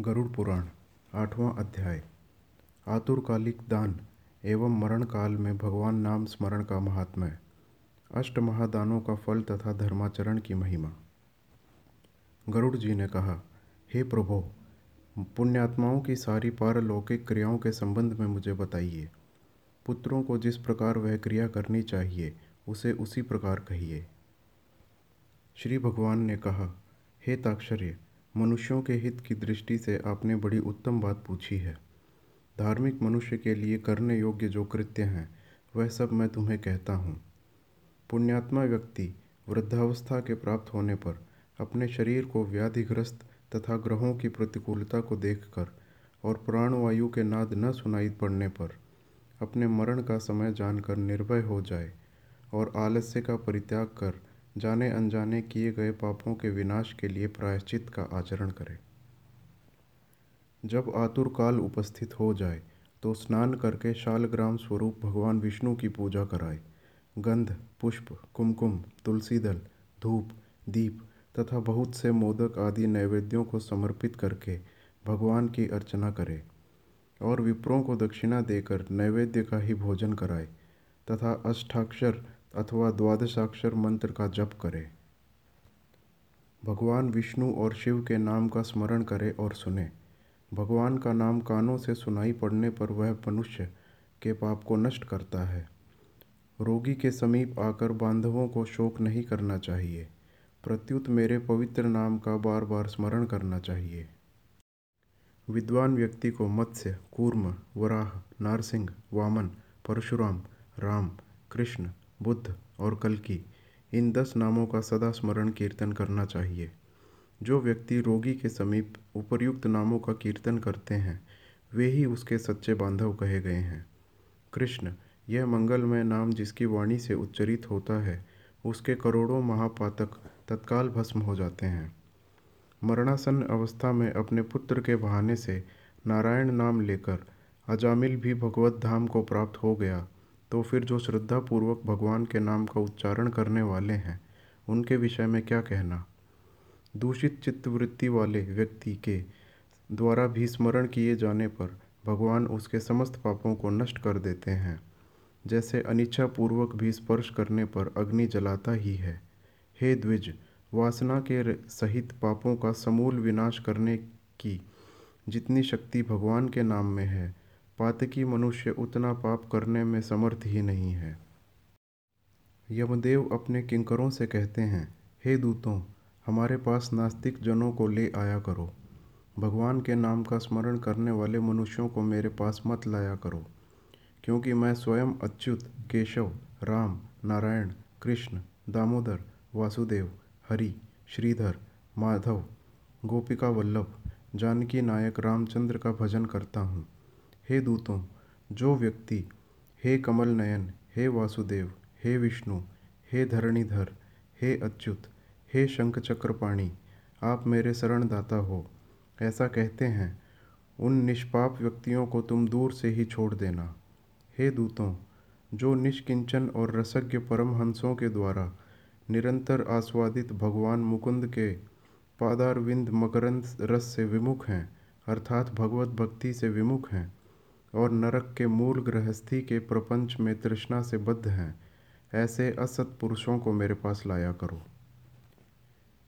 गरुड़ पुराण, आठवां अध्याय। आतुरकालिक दान एवं मरण काल में भगवान नाम स्मरण का महात्म्य अष्ट महादानों का फल तथा धर्माचरण की महिमा। गरुड़ जी ने कहा, हे प्रभो, पुण्यात्माओं की सारी पारलौकिक क्रियाओं के संबंध में मुझे बताइए। पुत्रों को जिस प्रकार वह क्रिया करनी चाहिए, उसे उसी प्रकार कहिए। श्री भगवान ने कहा, हे ताक्षर्य मनुष्यों के हित की दृष्टि से आपने बड़ी उत्तम बात पूछी है। धार्मिक मनुष्य के लिए करने योग्य जो कृत्य हैं, वह सब मैं तुम्हें कहता हूँ। पुण्यात्मा व्यक्ति वृद्धावस्था के प्राप्त होने पर अपने शरीर को व्याधिग्रस्त तथा ग्रहों की प्रतिकूलता को देखकर और प्राणवायु के नाद न सुनाई पड़ने पर अपने मरण का समय जानकर निर्भय हो जाए और आलस्य का परित्याग कर जाने अनजाने किए गए पापों के विनाश के लिए प्रायश्चित का आचरण करें। जब आतुर काल उपस्थित हो जाए तो स्नान करके शालग्राम स्वरूप भगवान विष्णु की पूजा कराए। गंध, पुष्प, कुमकुम, तुलसी दल, धूप, दीप तथा बहुत से मोदक आदि नैवेद्यों को समर्पित करके भगवान की अर्चना करें और विप्रों को दक्षिणा देकर नैवेद्य का ही भोजन कराए तथा अष्टाक्षर अथवा द्वादशाक्षर मंत्र का जप करे। भगवान विष्णु और शिव के नाम का स्मरण करें और सुने। भगवान का नाम कानों से सुनाई पड़ने पर वह मनुष्य के पाप को नष्ट करता है। रोगी के समीप आकर बांधवों को शोक नहीं करना चाहिए। प्रत्युत मेरे पवित्र नाम का बार बार स्मरण करना चाहिए। विद्वान व्यक्ति को मत्स्य, कूर्म, वराह, नारसिंह, वामन, परशुराम, राम, कृष्ण बुद्ध और कल्कि इन दस नामों का सदा स्मरण कीर्तन करना चाहिए। जो व्यक्ति रोगी के समीप उपर्युक्त नामों का कीर्तन करते हैं, वे ही उसके सच्चे बांधव कहे गए हैं। कृष्ण, यह मंगलमय नाम जिसकी वाणी से उच्चरित होता है, उसके करोड़ों महापातक तत्काल भस्म हो जाते हैं। मरणासन अवस्था में अपने पुत्र के बहाने से नारायण नाम लेकर अजामिल भी भगवत धाम को प्राप्त हो गया। तो फिर जो श्रद्धापूर्वक भगवान के नाम का उच्चारण करने वाले हैं, उनके विषय में क्या कहना? दूषित चित्तवृत्ति वाले व्यक्ति के द्वारा भी स्मरण किए जाने पर भगवान उसके समस्त पापों को नष्ट कर देते हैं। जैसे अनिच्छा पूर्वक भी स्पर्श करने पर अग्नि जलाता ही है। हे द्विज, वासना के सहित पापों का समूल विनाश करने की जितनी शक्ति भगवान के नाम में है पातकी मनुष्य उतना पाप करने में समर्थ ही नहीं है। यमदेव अपने किंकरों से कहते हैं, हे दूतों, हमारे पास नास्तिक जनों को ले आया करो। भगवान के नाम का स्मरण करने वाले मनुष्यों को मेरे पास मत लाया करो, क्योंकि मैं स्वयं अच्युत, केशव, राम, नारायण, कृष्ण, दामोदर, वासुदेव, हरि, श्रीधर, माधव, गोपिका वल्लभ, जानकी नायक रामचंद्र का भजन करता हूँ। हे दूतों, जो व्यक्ति, हे कमल नयन हे वासुदेव, हे विष्णु, हे धरणीधर, हे अच्युत, हे शंख चक्रपाणी आप मेरे शरणदाता हो। ऐसा कहते हैं, उन निष्पाप व्यक्तियों को तुम दूर से ही छोड़ देना। हे दूतों, जो निष्किंचन और रसज्ञ परमहंसों के द्वारा निरंतर आस्वादित भगवान मुकुंद के पादारविंद मकरंद रस से विमुख हैं, अर्थात भगवत भक्ति से विमुख हैं और नरक के मूल गृहस्थी के प्रपंच में तृष्णा से बद्ध हैं। ऐसे असत पुरुषों को मेरे पास लाया करो।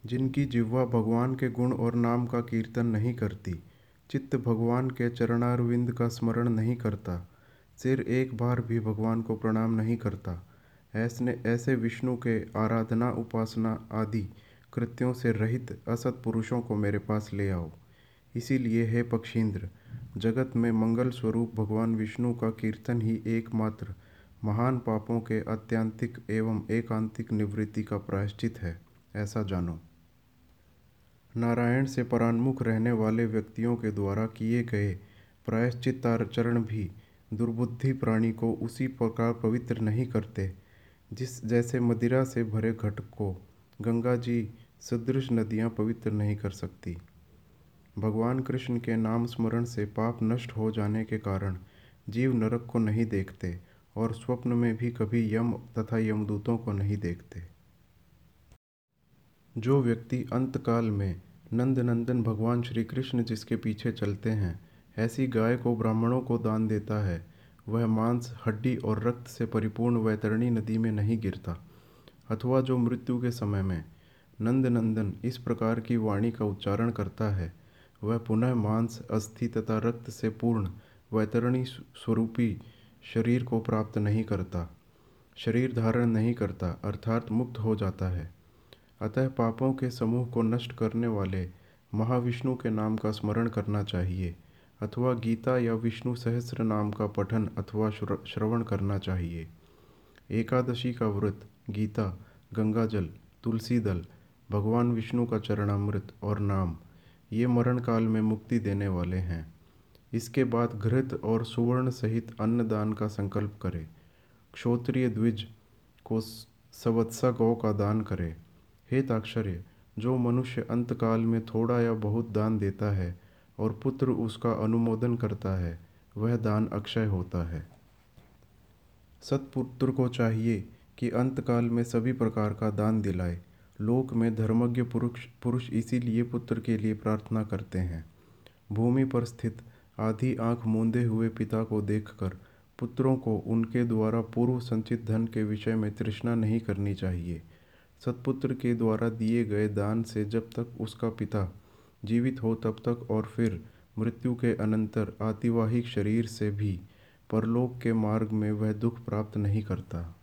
जिनकी जिह्वा भगवान के गुण और नाम का कीर्तन नहीं करती, चित्त भगवान के चरणारविंद का स्मरण नहीं करता, सिर एक बार भी भगवान को प्रणाम नहीं करता, ऐसने, ऐसे विष्णु के आराधना, उपासना आदि कृत्यों से रहित असत पुरुषों को मेरे पास ले आओ। इसीलिए हे पक्षींद्र, जगत में मंगल स्वरूप भगवान विष्णु का कीर्तन ही एकमात्र महान पापों के अत्यांतिक एवं एकांतिक निवृत्ति का प्रायश्चित है, ऐसा जानो। नारायण से परान्मुख रहने वाले व्यक्तियों के द्वारा किए गए प्रायश्चिताचरण भी दुर्बुद्धि प्राणी को उसी प्रकार पवित्र नहीं करते, जिस जैसे मदिरा से भरे घट को गंगा जी सदृश नदियाँ पवित्र नहीं कर सकती। भगवान कृष्ण के नाम स्मरण से पाप नष्ट हो जाने के कारण जीव नरक को नहीं देखते और स्वप्न में भी कभी यम तथा यमदूतों को नहीं देखते। जो व्यक्ति अंतकाल में नंद नंदन भगवान श्री कृष्ण जिसके पीछे चलते हैं, ऐसी गाय को ब्राह्मणों को दान देता है, वह मांस, हड्डी और रक्त से परिपूर्ण वैतरणी नदी में नहीं गिरता। अथवा जो मृत्यु के समय में नंद नंदन इस प्रकार की वाणी का उच्चारण करता है वह पुनः मांस, अस्थि तथा रक्त से पूर्ण, वैतरणी स्वरूपी शरीर को प्राप्त नहीं करता। शरीर धारण नहीं करता, अर्थात मुक्त हो जाता है। अतः पापों के समूह को नष्ट करने वाले महाविष्णु के नाम का स्मरण करना चाहिए, अथवा गीता या विष्णु सहस्र नाम का पठन अथवा श्रवण करना चाहिए। एकादशी का व्रत, गीता, गंगाजल तुलसी दल भगवान विष्णु का चरणामृत और नाम ये मरण काल में मुक्ति देने वाले हैं। इसके बाद घृत और सुवर्ण सहित अन्नदान का संकल्प करें। क्षोत्रिय द्विज को सवत्सा गौ का दान करें। हे ताक्षर्य, जो मनुष्य अंतकाल में थोड़ा या बहुत दान देता है और पुत्र उसका अनुमोदन करता है, वह दान अक्षय होता है। सतपुत्र को चाहिए कि अंतकाल में सभी प्रकार का दान दिलाए। लोक में धर्मज्ञ पुरुष पुरुष इसीलिए पुत्र के लिए प्रार्थना करते हैं। भूमि पर स्थित आधी आँख मूंदे हुए पिता को देखकर पुत्रों को उनके द्वारा पूर्व संचित धन के विषय में तृष्णा नहीं करनी चाहिए। सतपुत्र के द्वारा दिए गए दान से जब तक उसका पिता जीवित हो तब तक और फिर मृत्यु के अनंतर आतिवाहिक शरीर से भी परलोक के मार्ग में वह दुख प्राप्त नहीं करता।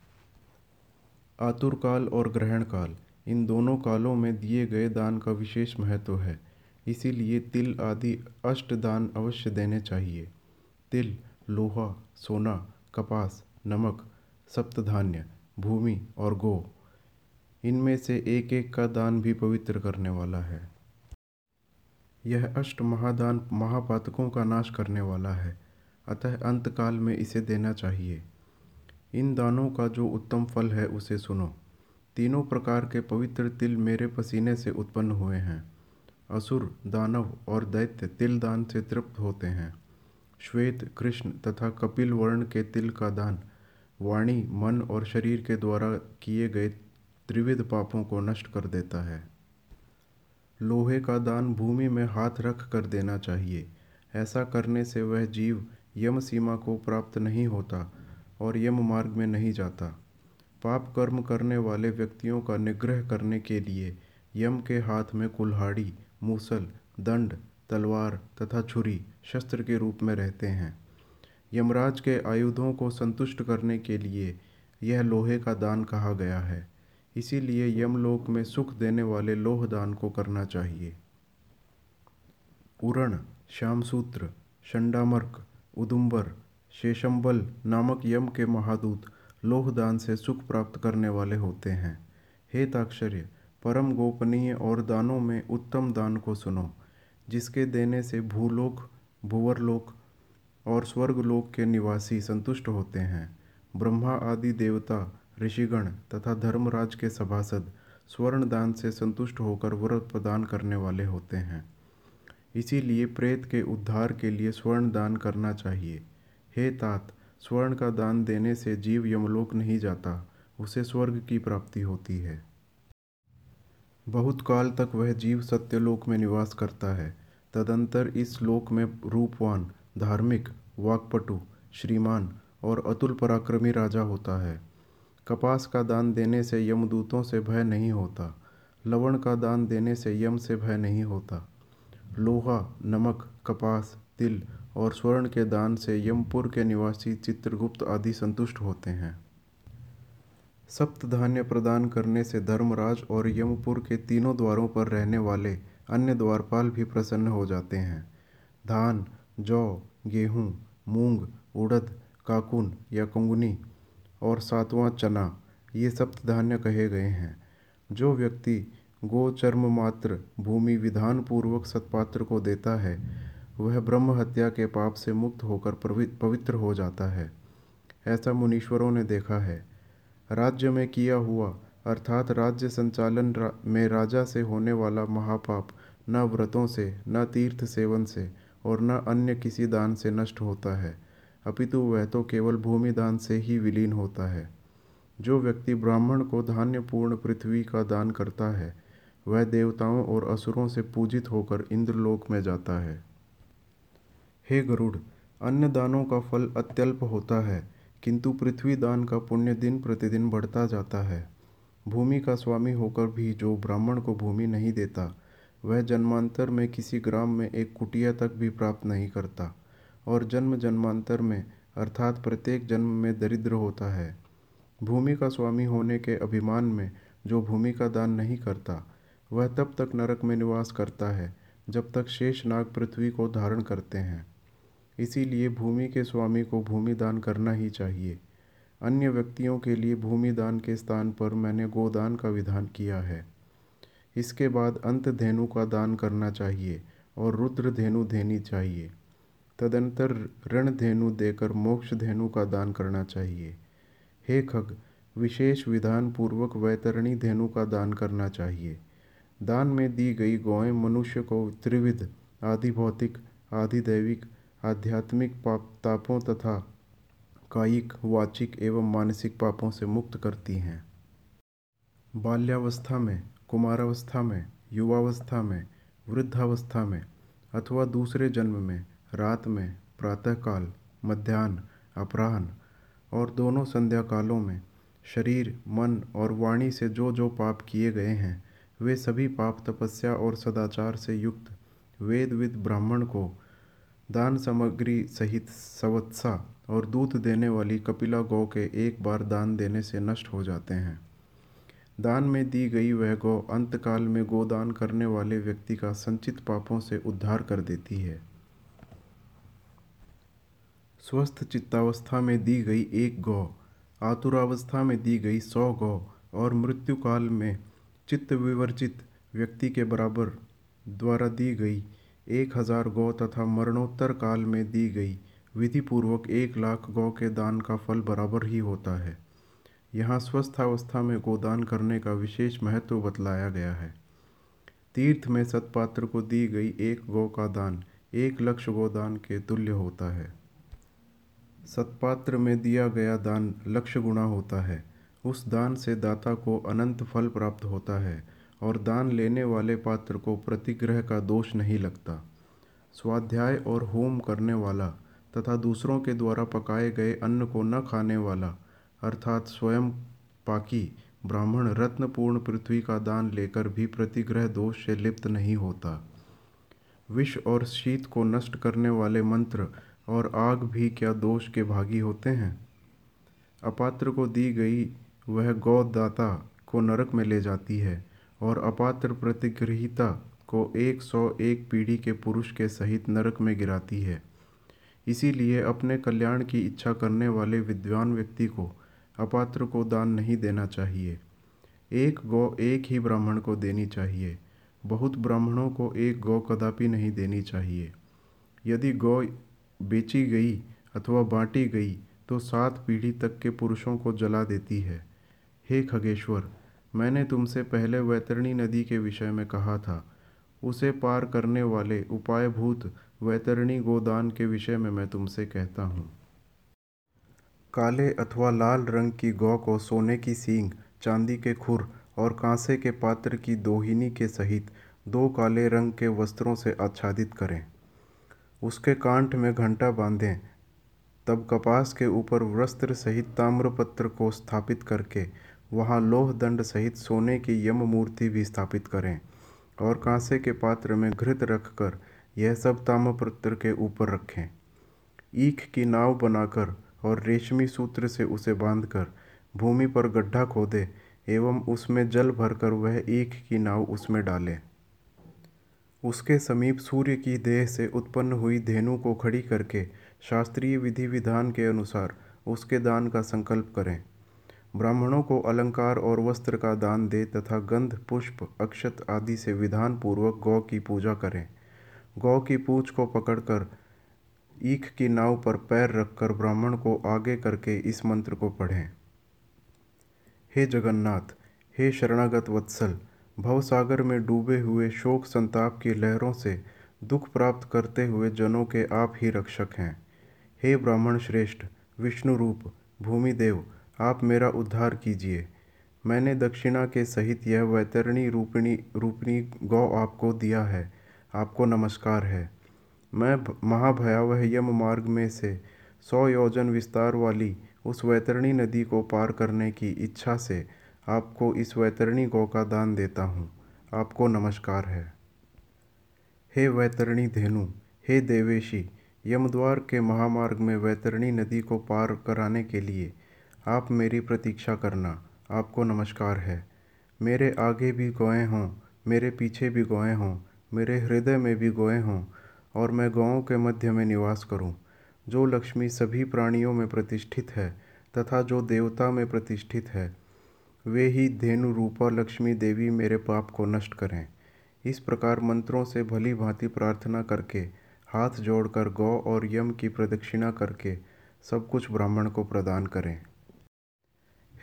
आतुरकाल और ग्रहण काल इन दोनों कालों में दिए गए दान का विशेष महत्व है। इसीलिए तिल आदि अष्ट दान अवश्य देने चाहिए। तिल, लोहा, सोना, कपास, नमक, सप्तधान्य, भूमि और गो। इनमें से एक एक का दान भी पवित्र करने वाला है। यह अष्ट महादान महापातकों का नाश करने वाला है। अतः अंतकाल में इसे देना चाहिए। इन दानों का जो उत्तम फल है उसे सुनो। तीनों प्रकार के पवित्र तिल मेरे पसीने से उत्पन्न हुए हैं। असुर, दानव और दैत्य तिल दान से तृप्त होते हैं। श्वेत, कृष्ण तथा कपिल वर्ण के तिल का दान वाणी, मन और शरीर के द्वारा किए गए त्रिविध पापों को नष्ट कर देता है। लोहे का दान भूमि में हाथ रख कर देना चाहिए। ऐसा करने से वह जीव यम सीमा को प्राप्त नहीं होता और यम मार्ग में नहीं जाता। पाप कर्म करने वाले व्यक्तियों का निग्रह करने के लिए यम के हाथ में कुल्हाड़ी, मूसल, दंड, तलवार तथा छुरी शस्त्र के रूप में रहते हैं। यमराज के आयुधों को संतुष्ट करने के लिए यह लोहे का दान कहा गया है। इसीलिए यमलोक में सुख देने वाले लोह दान को करना चाहिए। उरण, श्यामसूत्र, शंडामर्क, उदुम्बर शेषम्बल नामक यम के महादूत लोहदान से सुख प्राप्त करने वाले होते हैं। हे ताक्षर्य परम गोपनीय और दानों में उत्तम दान को सुनो, जिसके देने से भूलोक, भूवरलोक और स्वर्गलोक के निवासी संतुष्ट होते हैं। ब्रह्मा आदि देवता, ऋषिगण तथा धर्मराज के सभासद स्वर्ण दान से संतुष्ट होकर व्रत प्रदान करने वाले होते हैं। इसीलिए प्रेत के उद्धार के लिए स्वर्ण दान करना चाहिए। हे तात स्वर्ण का दान देने से जीव यमलोक नहीं जाता, उसे स्वर्ग की प्राप्ति होती है। बहुत काल तक वह जीव सत्यलोक में निवास करता है। तदंतर इस लोक में रूपवान, धार्मिक, वाक्पटु, श्रीमान और अतुल पराक्रमी राजा होता है। कपास का दान देने से यमदूतों से भय नहीं होता, लवण का दान देने से यम से भय नहीं होता। लोहा, नमक, कपास, तिल और स्वर्ण के दान से यमपुर के निवासी चित्रगुप्त आदि संतुष्ट होते हैं। सप्त धान्य प्रदान करने से धर्मराज और यमपुर के तीनों द्वारों पर रहने वाले अन्य द्वारपाल भी प्रसन्न हो जाते हैं। धान, जौ, गेहूँ, मूंग, उड़द, काकुन या कुंगनी और सातवां चना, ये सप्त धान्य कहे गए हैं। जो व्यक्ति गो चर्म मात्र भूमि विधान पूर्वक सत्पात्र को देता है वह ब्रह्म हत्या के पाप से मुक्त होकर पवित्र हो जाता है। ऐसा मुनीश्वरों ने देखा है। राज्य में किया हुआ अर्थात राज्य संचालन रा, में राजा से होने वाला महापाप न व्रतों से न तीर्थ सेवन से और न अन्य किसी दान से नष्ट होता है। अपितु वह तो केवल भूमि दान से ही विलीन होता है। जो व्यक्ति ब्राह्मण को धान्यपूर्ण पृथ्वी का दान करता है वह देवताओं और असुरों से पूजित होकर इंद्रलोक में जाता है। हे गरुड़ अन्य दानों का फल अत्यल्प होता है, किंतु पृथ्वी दान का पुण्य दिन प्रतिदिन बढ़ता जाता है। भूमि का स्वामी होकर भी जो ब्राह्मण को भूमि नहीं देता, वह जन्मांतर में किसी ग्राम में एक कुटिया तक भी प्राप्त नहीं करता और जन्म जन्मांतर में, अर्थात प्रत्येक जन्म में दरिद्र होता है। भूमि का स्वामी होने के अभिमान में जो भूमि का दान नहीं करता, वह तब तक नरक में निवास करता है, जब तक शेष नाग पृथ्वी को धारण करते हैं। इसीलिए भूमि के स्वामी को भूमि दान करना ही चाहिए। अन्य व्यक्तियों के लिए भूमि दान के स्थान पर मैंने गोदान का विधान किया है। इसके बाद अंत धेनु का दान करना चाहिए और रुद्र धेनु देनी चाहिए। तदंतर ऋण धेनु देकर मोक्ष धेनु का दान करना चाहिए। हे खग, विशेष विधान पूर्वक वैतरणी धेनु का दान करना चाहिए। दान में दी गई गौएँ मनुष्य को त्रिविध आदि भौतिक आदि दैविक आध्यात्मिक पाप तापों तथा कायिक, वाचिक एवं मानसिक पापों से मुक्त करती हैं। बाल्यावस्था में, कुमारावस्था में, युवावस्था में, वृद्धावस्था में अथवा दूसरे जन्म में, रात में, प्रातःकाल मध्यान्ह अपराह्न और दोनों संध्याकालों में शरीर, मन और वाणी से जो जो पाप किए गए हैं, वे सभी पाप तपस्या और सदाचार से युक्त वेदविद ब्राह्मण को दान सामग्री सहित सवत्सा और दूध देने वाली कपिला गौ के एक बार दान देने से नष्ट हो जाते हैं। दान में दी गई वह गौ अंतकाल में गोदान करने वाले व्यक्ति का संचित पापों से उद्धार कर देती है। स्वस्थ चित्तावस्था में दी गई एक गौ, आतुरावस्था में दी गई सौ गौ और मृत्युकाल में चित्त विवर्जित व्यक्ति के बराबर द्वारा दी गई एक हज़ार गौ तथा मरणोत्तर काल में दी गई विधि पूर्वक एक लाख गौ के दान का फल बराबर ही होता है। यहाँ स्वस्थ अवस्था में गोदान करने का विशेष महत्व बतलाया गया है। तीर्थ में सतपात्र को दी गई एक गौ का दान एक लक्ष्य गोदान के तुल्य होता है। सतपात्र में दिया गया दान लक्ष्य गुणा होता है। उस दान से दाता को अनंत फल प्राप्त होता है। और दान लेने वाले पात्र को प्रतिग्रह का दोष नहीं लगता। स्वाध्याय और होम करने वाला तथा दूसरों के द्वारा पकाए गए अन्न को न खाने वाला, अर्थात स्वयं पाकी ब्राह्मण रत्नपूर्ण पृथ्वी का दान लेकर भी प्रतिग्रह दोष से लिप्त नहीं होता। विष और शीत को नष्ट करने वाले मंत्र और आग भी क्या दोष के भागी होते हैं? अपात्र को दी गई वह गौदाता को नरक में ले जाती है। और अपात्र प्रतिग्रहिता को एक सौ एक पीढ़ी के पुरुष के सहित नरक में गिराती है। इसीलिए अपने कल्याण की इच्छा करने वाले विद्वान व्यक्ति को अपात्र को दान नहीं देना चाहिए। एक गौ एक ही ब्राह्मण को देनी चाहिए। बहुत ब्राह्मणों को एक गौ कदापि नहीं देनी चाहिए। यदि गौ बेची गई अथवा बांटी गई तो सात पीढ़ी तक के पुरुषों को जला देती है। हे खगेश्वर मैंने तुमसे पहले वैतरणी नदी के विषय में कहा था। उसे पार करने वाले उपायभूत वैतरणी गोदान के विषय में मैं तुमसे कहता हूँ। काले अथवा लाल रंग की गौ को सोने की सींग, चांदी के खुर और कांसे के पात्र की दोहिनी के सहित दो काले रंग के वस्त्रों से आच्छादित करें। उसके कांठ में घंटा बांधें। तब कपास के ऊपर वस्त्र सहित ताम्रपत्र को स्थापित करके वहाँ लोह दंड सहित सोने की यम मूर्ति भी स्थापित करें और कांसे के पात्र में घृत रखकर यह सब ताम्रपत्र के ऊपर रखें। ईख की नाव बनाकर और रेशमी सूत्र से उसे बांधकर भूमि पर गड्ढा खोदे एवं उसमें जल भरकर वह ईख की नाव उसमें डालें। उसके समीप सूर्य की देह से उत्पन्न हुई धेनु को खड़ी करके शास्त्रीय विधि विधान के अनुसार उसके दान का संकल्प करें। ब्राह्मणों को अलंकार और वस्त्र का दान दे तथा गंध, पुष्प, अक्षत आदि से विधान पूर्वक गौ की पूजा करें। गौ की पूछ को पकड़कर ईख की नाव पर पैर रखकर ब्राह्मण को आगे करके इस मंत्र को पढ़ें। हे जगन्नाथ, हे शरणागत वत्सल, भवसागर में डूबे हुए शोक संताप की लहरों से दुख प्राप्त करते हुए जनों के आप ही रक्षक हैं। हे ब्राह्मण श्रेष्ठ विष्णु रूप भूमिदेव आप मेरा उद्धार कीजिए। मैंने दक्षिणा के सहित यह वैतरणी रूपिणी रूपिणी गौ आपको दिया है। आपको नमस्कार है। मैं महाभयावह यम मार्ग में से सौ योजन विस्तार वाली उस वैतरणी नदी को पार करने की इच्छा से आपको इस वैतरणी गौ का दान देता हूँ। आपको नमस्कार है। हे वैतरणी धेनु, हे देवेशी, यमद्वार के महामार्ग में वैतरणी नदी को पार कराने के लिए आप मेरी प्रतीक्षा करना। आपको नमस्कार है। मेरे आगे भी गौएँ हों, मेरे पीछे भी गौएँ हों, मेरे हृदय में भी गौएँ हों, और मैं गौओं के मध्य में निवास करूँ। जो लक्ष्मी सभी प्राणियों में प्रतिष्ठित है, तथा जो देवता में प्रतिष्ठित है, वे ही धेनु रूपा लक्ष्मी देवी मेरे पाप को नष्ट करें। इस प्रकार मंत्रों से भली भांति प्रार्थना करके, हाथ जोड़कर गौ और यम की प्रदक्षिणा करके, सब कुछ ब्राह्मण को प्रदान करें।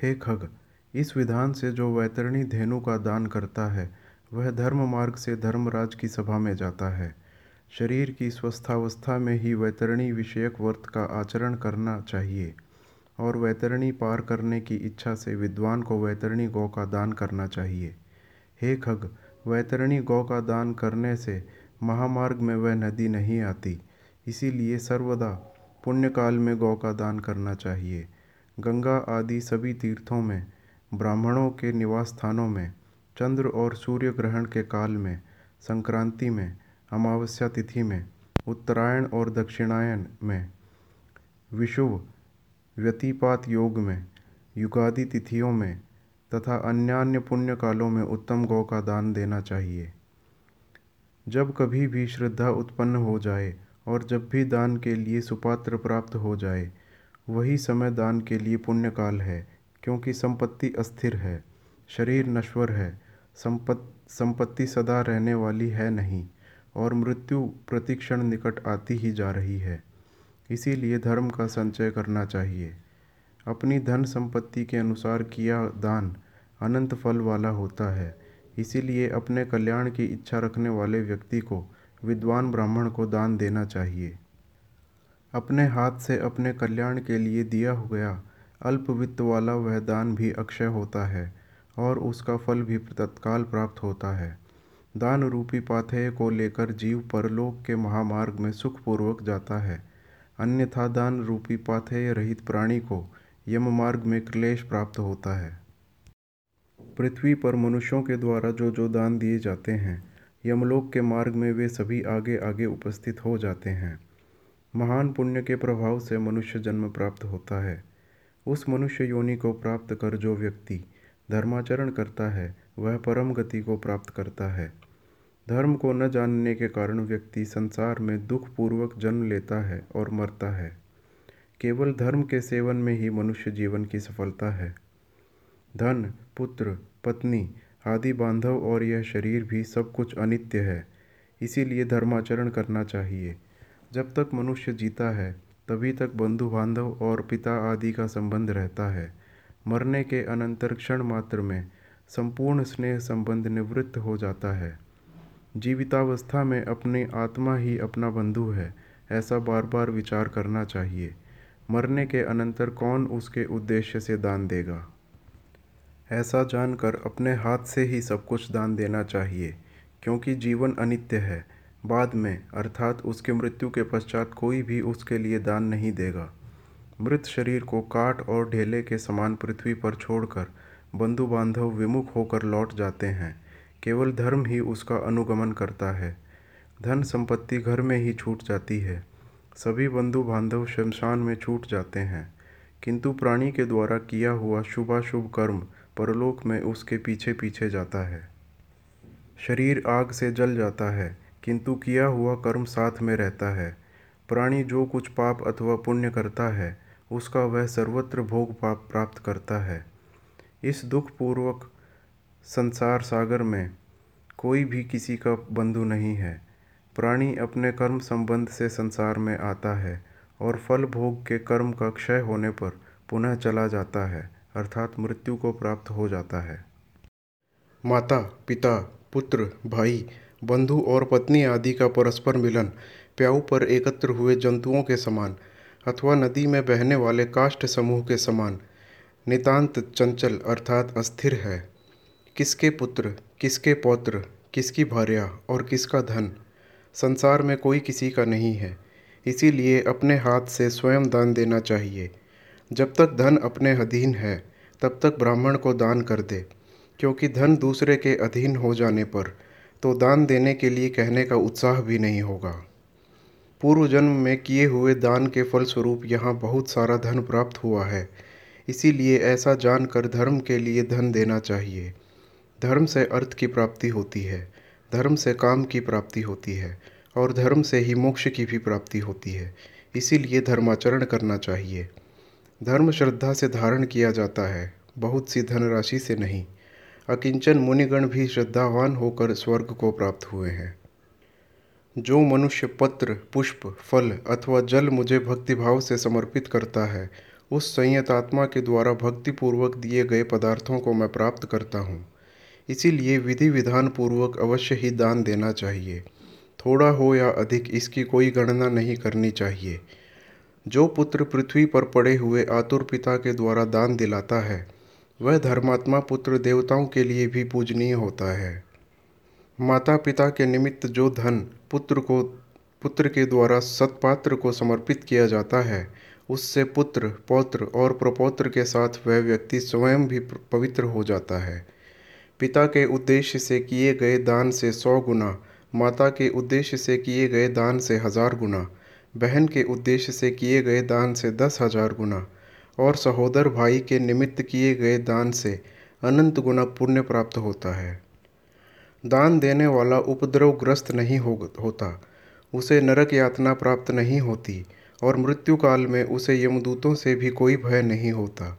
हे खग, इस विधान से जो वैतरणी धेनु का दान करता है, वह धर्म मार्ग से धर्मराज की सभा में जाता है। शरीर की स्वस्थावस्था में ही वैतरणी विषयक व्रत का आचरण करना चाहिए, और वैतरणी पार करने की इच्छा से विद्वान को वैतरणी गौ का दान करना चाहिए। हे खग, वैतरणी गौ का दान करने से महामार्ग में वह नदी नहीं आती, इसीलिए सर्वदा पुण्यकाल में गौ का दान करना चाहिए। गंगा आदि सभी तीर्थों में, ब्राह्मणों के निवास स्थानों में, चंद्र और सूर्य ग्रहण के काल में, संक्रांति में, अमावस्या तिथि में, उत्तरायण और दक्षिणायन में विषुव व्यतिपात योग में, युगादि तिथियों में तथा अन्यान्य पुण्य कालों में उत्तम गौ का दान देना चाहिए। जब कभी भी श्रद्धा उत्पन्न हो जाए और जब भी दान के लिए सुपात्र प्राप्त हो जाए वही समय दान के लिए पुण्यकाल है, क्योंकि संपत्ति अस्थिर है, शरीर नश्वर है संपत्ति सदा रहने वाली है नहीं, और मृत्यु प्रतिक्षण निकट आती ही जा रही है। इसीलिए धर्म का संचय करना चाहिए। अपनी धन संपत्ति के अनुसार किया दान अनंत फल वाला होता है। इसीलिए अपने कल्याण की इच्छा रखने वाले व्यक्ति को विद्वान ब्राह्मण को दान देना चाहिए। अपने हाथ से अपने कल्याण के लिए दिया गया अल्प वित्त वाला वह दान भी अक्षय होता है और उसका फल भी तत्काल प्राप्त होता है। दान रूपी पाथेय को लेकर जीव परलोक के महामार्ग में सुखपूर्वक जाता है। अन्यथा दान रूपी पाथेय रहित प्राणी को यम मार्ग में क्लेश प्राप्त होता है। पृथ्वी पर मनुष्यों के द्वारा जो जो दान दिए जाते हैं, यमलोक के मार्ग में वे सभी आगे आगे उपस्थित हो जाते हैं। महान पुण्य के प्रभाव से मनुष्य जन्म प्राप्त होता है। उस मनुष्य योनि को प्राप्त कर जो व्यक्ति धर्माचरण करता है, वह परम गति को प्राप्त करता है। धर्म को न जानने के कारण व्यक्ति संसार में दुख पूर्वक जन्म लेता है और मरता है। केवल धर्म के सेवन में ही मनुष्य जीवन की सफलता है। धन, पुत्र, पत्नी आदि बांधव और यह शरीर भी सब कुछ अनित्य है, इसीलिए धर्माचरण करना चाहिए। जब तक मनुष्य जीता है, तभी तक बंधु बांधव और पिता आदि का संबंध रहता है। मरने के अनंतर क्षण मात्र में संपूर्ण स्नेह संबंध निवृत्त हो जाता है। जीवितावस्था में अपनी आत्मा ही अपना बंधु है, ऐसा बार बार विचार करना चाहिए। मरने के अनंतर कौन उसके उद्देश्य से दान देगा? ऐसा जानकर अपने हाथ से ही सब कुछ दान देना चाहिए, क्योंकि जीवन अनित्य है। बाद में, अर्थात उसके मृत्यु के पश्चात कोई भी उसके लिए दान नहीं देगा। मृत शरीर को काट और ढेले के समान पृथ्वी पर छोड़कर बंधु बांधव विमुख होकर लौट जाते हैं। केवल धर्म ही उसका अनुगमन करता है। धन संपत्ति घर में ही छूट जाती है। सभी बंधु बांधव शमशान में छूट जाते हैं। किंतु प्राणी के द्वारा किया हुआ शुभाशुभ कर्म परलोक में उसके पीछे पीछे जाता है। शरीर आग से जल जाता है। किंतु किया हुआ कर्म साथ में रहता है। प्राणी जो कुछ पाप अथवा पुण्य करता है, उसका वह सर्वत्र भोग पाप प्राप्त करता है। इस दुखपूर्वक संसार सागर में कोई भी किसी का बंधु नहीं है। प्राणी अपने कर्म संबंध से संसार में आता है और फल भोग के कर्म का क्षय होने पर पुनः चला जाता है, अर्थात मृत्यु को प्राप्त हो जाता है। माता, पिता, पुत्र, भाई बंधु और पत्नी आदि का परस्पर मिलन, प्याऊ पर एकत्र हुए जंतुओं के समान, अथवा नदी में बहने वाले काष्ठ समूह के समान। नितांत चंचल अर्थात अस्थिर है। किसके पुत्र, किसके पौत्र, किसकी भार्या और किसका धन? संसार में कोई किसी का नहीं है। इसीलिए अपने हाथ से स्वयं दान देना चाहिए। जब तक धन अपने अधीन है, तब तक ब्राह्मण को दान कर दे, क्योंकि धन दूसरे के अधीन हो जाने पर तो दान देने के लिए कहने का उत्साह भी नहीं होगा। पूर्व जन्म में किए हुए दान के फलस्वरूप यहाँ बहुत सारा धन प्राप्त हुआ है। इसीलिए ऐसा जानकर धर्म के लिए धन देना चाहिए। धर्म से अर्थ की प्राप्ति होती है, धर्म से काम की प्राप्ति होती है, और धर्म से ही मोक्ष की भी प्राप्ति होती है। इसीलिए धर्माचरण करना चाहिए। धर्म श्रद्धा से धारण किया जाता है, बहुत सी धनराशि से नहीं। अकिंचन मुनिगण भी श्रद्धावान होकर स्वर्ग को प्राप्त हुए हैं। जो मनुष्य पत्र, पुष्प, फल अथवा जल मुझे भक्तिभाव से समर्पित करता है, उस संयत आत्मा के द्वारा भक्तिपूर्वक दिए गए पदार्थों को मैं प्राप्त करता हूँ। इसीलिए विधि विधान पूर्वक अवश्य ही दान देना चाहिए। थोड़ा हो या अधिक इसकी कोई गणना नहीं करनी चाहिए। जो पुत्र पृथ्वी पर पड़े हुए आतुर पिता के द्वारा दान दिलाता है वह धर्मात्मा पुत्र देवताओं के लिए भी पूजनीय होता है। माता पिता के निमित्त जो धन पुत्र को, पुत्र के द्वारा सत्पात्र को समर्पित किया जाता है, उससे पुत्र, पौत्र और प्रपौत्र के साथ वह व्यक्ति स्वयं भी पवित्र हो जाता है। पिता के उद्देश्य से किए गए दान से सौ गुना, माता के उद्देश्य से किए गए दान से हज़ार गुना, बहन के उद्देश्य से किए गए दान से दस हज़ार गुना और सहोदर भाई के निमित्त किए गए दान से अनंत गुना पुण्य प्राप्त होता है। दान देने वाला उपद्रवग्रस्त नहीं हो, होता। उसे नरक यातना प्राप्त नहीं होती और मृत्यु काल में उसे यमदूतों से भी कोई भय नहीं होता।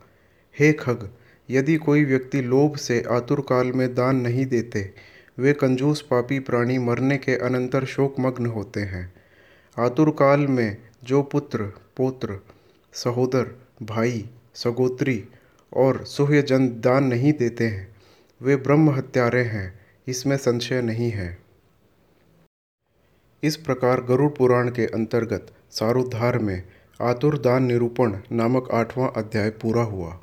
हे खग, यदि कोई व्यक्ति लोभ से आतुर काल में दान नहीं देते, वे कंजूस पापी प्राणी मरने के अनंतर शोकमग्न होते हैं। आतुर काल में जो पुत्र, पोत्र, सहोदर भाई, सगोत्री और सुहयजन दान नहीं देते हैं। वे ब्रह्म हत्यारे हैं, इसमें संशय नहीं है। इस प्रकार गरुड़ पुराण के अंतर्गत सारुद्धार में आतुर दान निरूपण नामक आठवां अध्याय पूरा हुआ।